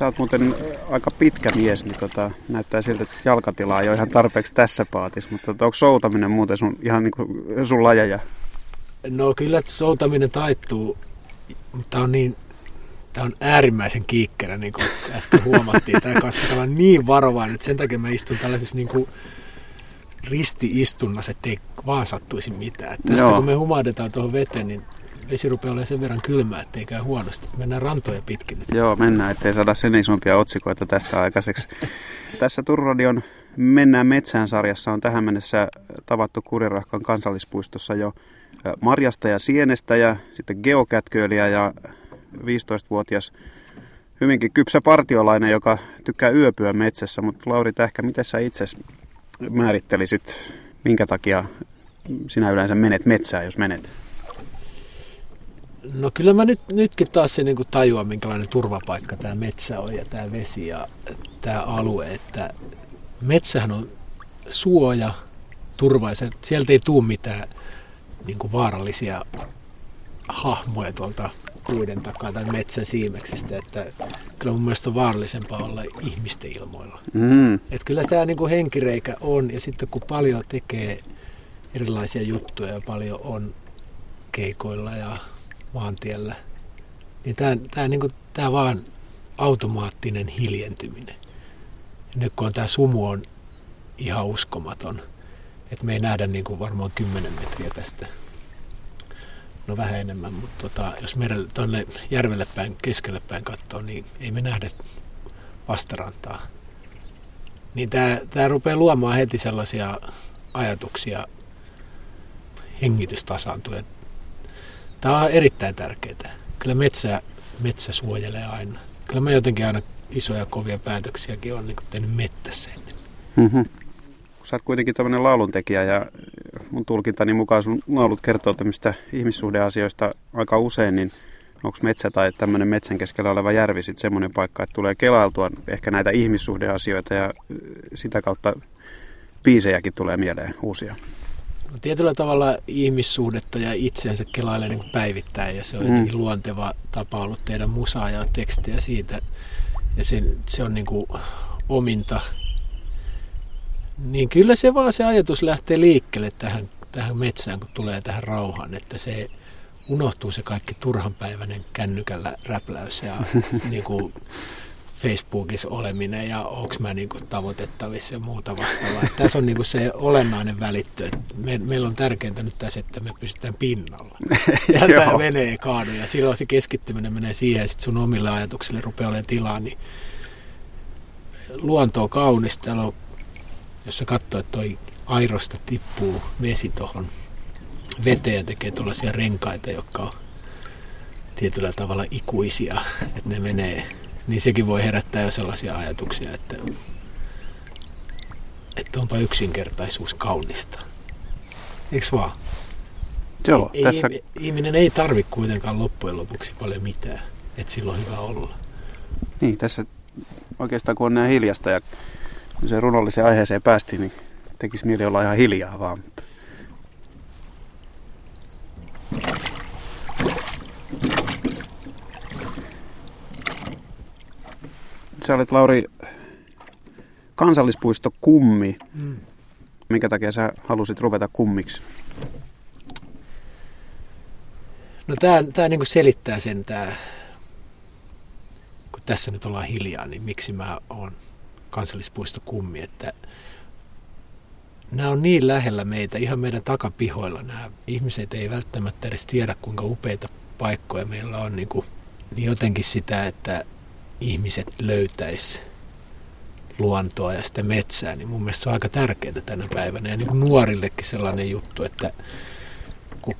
Sä oot muuten aika pitkä mies, niin tota, näyttää siltä, että jalkatilaa ei ole ihan tarpeeksi tässä paatissa, mutta tota, onko soutaminen muuten sun, ihan niin kuin sun lajeja? No kyllä soutaminen taittuu, mutta on niin Tämä on äärimmäisen kiikkerä, niin kuin äsken huomattiin. Tämä kasvattaa niin varovainen, että sen takia mä istun tällaisessa niin kuin risti-istunnassa, ettei vaan sattuisi mitään. Tästä Joo. kun me humahdetaan tuohon veteen, niin vesi rupeaa olemaan sen verran kylmää, ettei käy huonosti. Mennään rantoja pitkin nyt. Joo, mennään, ettei saada sen isompia otsikoita tästä aikaiseksi. Tässä Turradion Mennään metsään sarjassa on tähän mennessä tavattu Kurirahkan kansallispuistossa jo marjasta ja sienestä ja sitten geokätköilijä ja 15-vuotias hyvinkin kypsä partiolainen, joka tykkää yöpyä metsässä. Mutta Lauri Tähkä, miten sä itse määrittelisit, minkä takia sinä yleensä menet metsään, jos menet? No kyllä mä nyt, nytkin taas se niin tajuan, minkälainen turvapaikka tämä metsä on ja tämä vesi ja tämä alue. Että metsähän on suoja, turva ja sieltä ei tule mitään niin kuin vaarallisia hahmoja tuolta puiden takaa tai metsän siimeksistä, että kyllä mun mielestä on vaarallisempaa olla ihmisten ilmoilla. Mm. Että kyllä tämä niin kuin henkireikä on ja sitten kun paljon tekee erilaisia juttuja ja paljon on keikoilla ja maantiellä, niin tämä, tämä, niin kuin, tämä vaan automaattinen hiljentyminen. Ja nyt kun on tämä sumu on ihan uskomaton, että me ei nähdä niin kuin varmaan 10 metriä tästä no vähän enemmän, mutta tota, jos merelle, tuonne järvelle päin, keskelle päin katsoo, niin ei me nähdä vastarantaa. Niin tämä, tämä rupeaa luomaan heti sellaisia ajatuksia, hengitys tasaantuu. Tämä on erittäin tärkeää. Kyllä metsä, metsä suojelee aina. Kyllä mä jotenkin aina isoja kovia päätöksiäkin on niin tehnyt mettässä ennen. Mm-hmm. Sä oot kuitenkin tämmöinen lauluntekijä ja mun tulkintani mukaan sun laulut kertoo tämmöistä ihmissuhdeasioista aika usein, niin onko metsä tai tämmöinen metsän keskellä oleva järvi sitten semmoinen paikka, että tulee kelailtua ehkä näitä ihmissuhdeasioita ja sitä kautta biisejäkin tulee mieleen uusia? No, tietyllä tavalla ihmissuhdetta ja itseensä kelailee niin päivittäin ja se on mm. jotenkin luonteva tapa ollut tehdä musaa ja tekstejä siitä. Ja se, se on niin kuin ominta niin kyllä se vaan se ajatus lähtee liikkeelle tähän, tähän metsään, kun tulee tähän rauhaan, että se unohtuu se kaikki turhanpäiväinen kännykällä räpläys ja niin kuin Facebookissa oleminen ja onko mä niin kuin tavoitettavissa ja muuta vastaavaa. Tässä on niin kuin se olennainen välittö. Me, meillä on tärkeintä nyt tässä, että me pystytään pinnalla. Ja tämä menee kaadu ja silloin se keskittyminen menee siihen ja sitten sun omille ajatuksille rupeaa olemaan tilaa. Niin luonto on kaunista, täällä on jos sä katsoo, että toi airosta tippuu vesi tuohon veteen ja tekee tuollaisia renkaita, jotka on tietyllä tavalla ikuisia, että ne menee, niin sekin voi herättää jo sellaisia ajatuksia, että, että onpa yksinkertaisuus kaunista. Eikö vaan? Joo, ei, tässä... Ei, ihminen ei tarvi kuitenkaan loppujen lopuksi paljon mitään, että silloin on hyvä olla. Niin, tässä oikeastaan kun on näin hiljasta ja se runolliseen aiheeseen päästiin, niin tekisi mieli olla ihan hiljaa vaan. Sä olet Lauri kansallispuisto kummi. Mm. Minkä takia sä halusit ruveta kummiksi? No tää, tää niinku selittää sen tää, kun tässä nyt ollaan hiljaa, niin miksi mä oon kansallispuisto kummi, että nämä on niin lähellä meitä, ihan meidän takapihoilla. Nämä ihmiset ei välttämättä edes tiedä, kuinka upeita paikkoja meillä on. Niin, kuin, niin jotenkin sitä, että ihmiset löytäisi luontoa ja sitä metsää, niin mun mielestä se on aika tärkeää tänä päivänä. Ja niin kuin nuorillekin sellainen juttu, että kun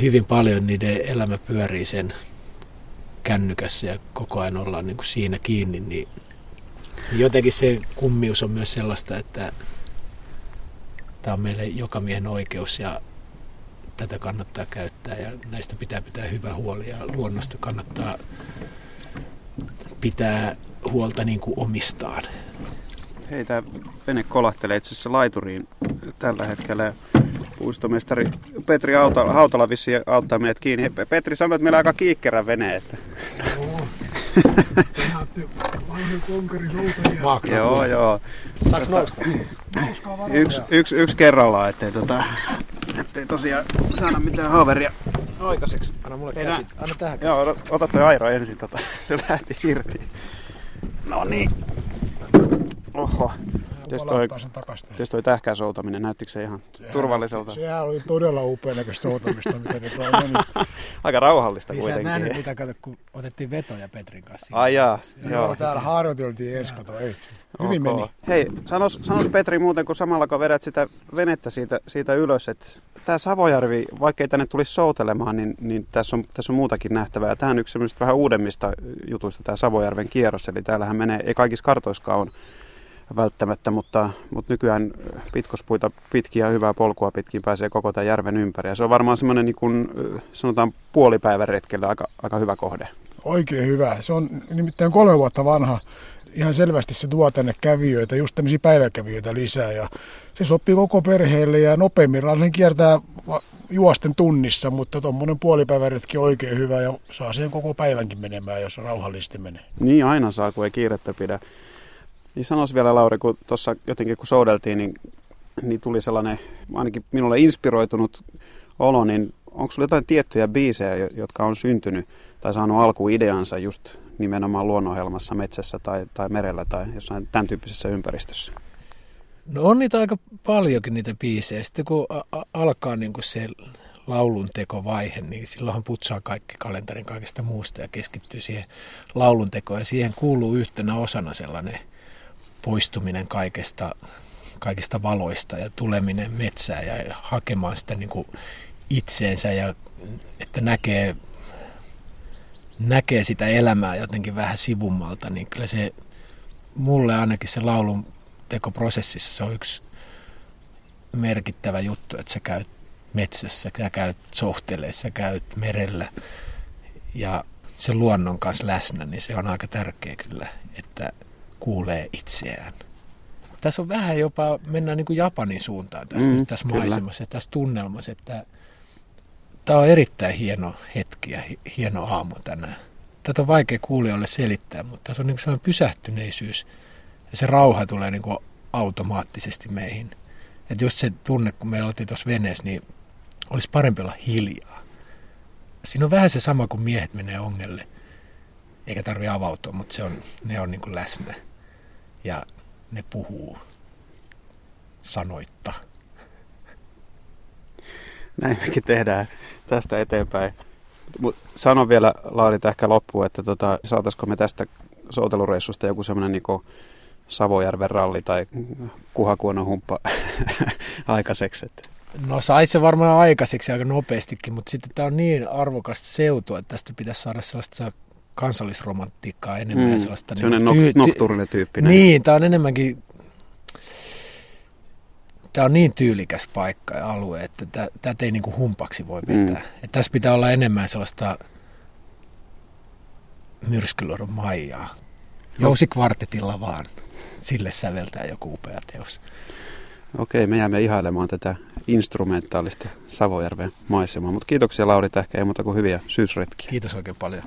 hyvin paljon niiden elämä pyörii sen kännykässä ja koko ajan ollaan niin kuin siinä kiinni, niin niin jotenkin se kummius on myös sellaista, että tämä on meille joka miehen oikeus ja tätä kannattaa käyttää ja näistä pitää pitää hyvä huoli ja luonnosta kannattaa pitää huolta niin kuin omistaan. Hei, tämä vene kolahtelee itse asiassa laituriin tällä hetkellä. Puistomestari Petri Hautala, Hautala vissi auttaa meidät kiinni. Petri sanoi, että meillä on aika kiikkerä vene. Että... Makro. Joo, joo. Saanko nousta? Yksi, yksi, yksi kerrallaan, ettei, tota, ettei tosiaan saada mitään haaveria aikaiseksi. Anna mulle Ei nää- käsi. Anna tähän käsi. Joo, ota- ota toi airo ensin, tota, se lähti irti. No niin. Oho. Tietysti toi, Palauttaa sen takaisin. tietysti toi tähkää soutaminen, näyttikö se ihan turvalliselta? Sehän oli todella upea näköistä soutamista, mitä ne toi meni. Aika rauhallista Niin sä et nähnyt kuitenkin. mitä, kato, kun otettiin vetoja Petrin kanssa. siinä Ai jaa, vaiheessa. joo. Joo. Täällä harjoiteltiin ensi kato, ei. Hyvin Ok. meni. Hei, sanos, sanos Petri muuten, kun samalla kun vedät sitä venettä siitä, siitä ylös, että tämä Savojärvi, vaikkei tänne tulisi soutelemaan, niin, niin tässä, on, tässä on muutakin nähtävää. Tämä on yksi vähän uudemmista jutuista, tämä Savojärven kierros, eli täällähän menee, ei kaikissa kartoiskaan on välttämättä, mutta, mutta nykyään pitkospuita pitkin ja hyvää polkua pitkin pääsee koko tämän järven ympäri. Ja se on varmaan semmoinen, niin kuin, sanotaan puolipäivän retkellä aika, aika hyvä kohde. Oikein hyvä. Se on nimittäin kolme vuotta vanha. Ihan selvästi se tuo tänne kävijöitä, just tämmöisiä päiväkävijöitä lisää. Ja se sopii koko perheelle ja nopeammin Rallen kiertää juosten tunnissa, mutta tuommoinen puolipäiväretki on oikein hyvä ja saa sen koko päivänkin menemään, jos rauhallisesti menee. Niin aina saa, kun ei kiirettä pidä. Niin sanois vielä Lauri, kun tuossa jotenkin kun soudeltiin, niin, niin tuli sellainen ainakin minulle inspiroitunut olo, niin onko sulla jotain tiettyjä biisejä, jo- jotka on syntynyt tai saanut alkuideansa just nimenomaan luonnonohjelmassa, metsässä tai, tai merellä tai jossain tämän tyyppisessä ympäristössä? No on niitä aika paljonkin niitä biisejä. Sitten kun alkaa niin kuin se laulun tekovaihe, niin silloinhan putsaa kaikki kalenterin kaikesta muusta ja keskittyy siihen laulun tekoon. Ja siihen kuuluu yhtenä osana sellainen poistuminen kaikesta, kaikista valoista ja tuleminen metsään ja hakemaan sitä niin kuin itseensä ja että näkee, näkee sitä elämää jotenkin vähän sivummalta, niin kyllä se mulle ainakin se laulun tekoprosessissa se on yksi merkittävä juttu, että sä käyt metsässä, sä käyt sohteleessa, sä käyt merellä ja se luonnon kanssa läsnä, niin se on aika tärkeä kyllä, että kuulee itseään. Tässä on vähän jopa, mennään niin kuin Japanin suuntaan tässä, Mm, mm, tässä kyllä. maisemassa ja tässä tunnelmassa, että tämä on erittäin hieno hetki ja hi- hieno aamu tänään. Tätä on vaikea kuulijoille selittää, mutta tässä on niin sellainen pysähtyneisyys ja se rauha tulee niin kuin automaattisesti meihin. Että just se tunne, kun me oltiin tuossa veneessä, niin olisi parempi olla hiljaa. Siinä on vähän se sama, kun miehet menee ongelle. Eikä tarvi avautua, mutta se on, ne on niin kuin läsnä. Ja ne puhuu sanoitta. Näin mekin tehdään tästä eteenpäin. Mut sano vielä Lauri ehkä loppuun, että tota, saataisiko me tästä soutelureissusta joku semmoinen niin Savojärven ralli tai kuhakuonon humppa aikaiseksi. Että. No sai se varmaan aikaiseksi aika nopeastikin, mutta sitten tämä on niin arvokasta seutua, että tästä pitäisi saada sellaista kansallisromantiikkaa enemmän. ja sellaista semmoinen niinku nok- nocturne tyyppinen. Niin, tämä on enemmänkin, tämä on niin tyylikäs paikka ja alue, että tä- tätä ei niinku humpaksi voi vetää. Mm. Mm. Tässä pitää olla enemmän sellaista myrskyluodon maijaa. Jousikvartetilla vaan. Sille säveltää joku upea teos. Okei, me jäämme ihailemaan tätä instrumentaalista Savojärven maisemaa. Mutta kiitoksia Lauri Tähkä, ei muuta kuin hyviä syysretkiä. Kiitos oikein paljon.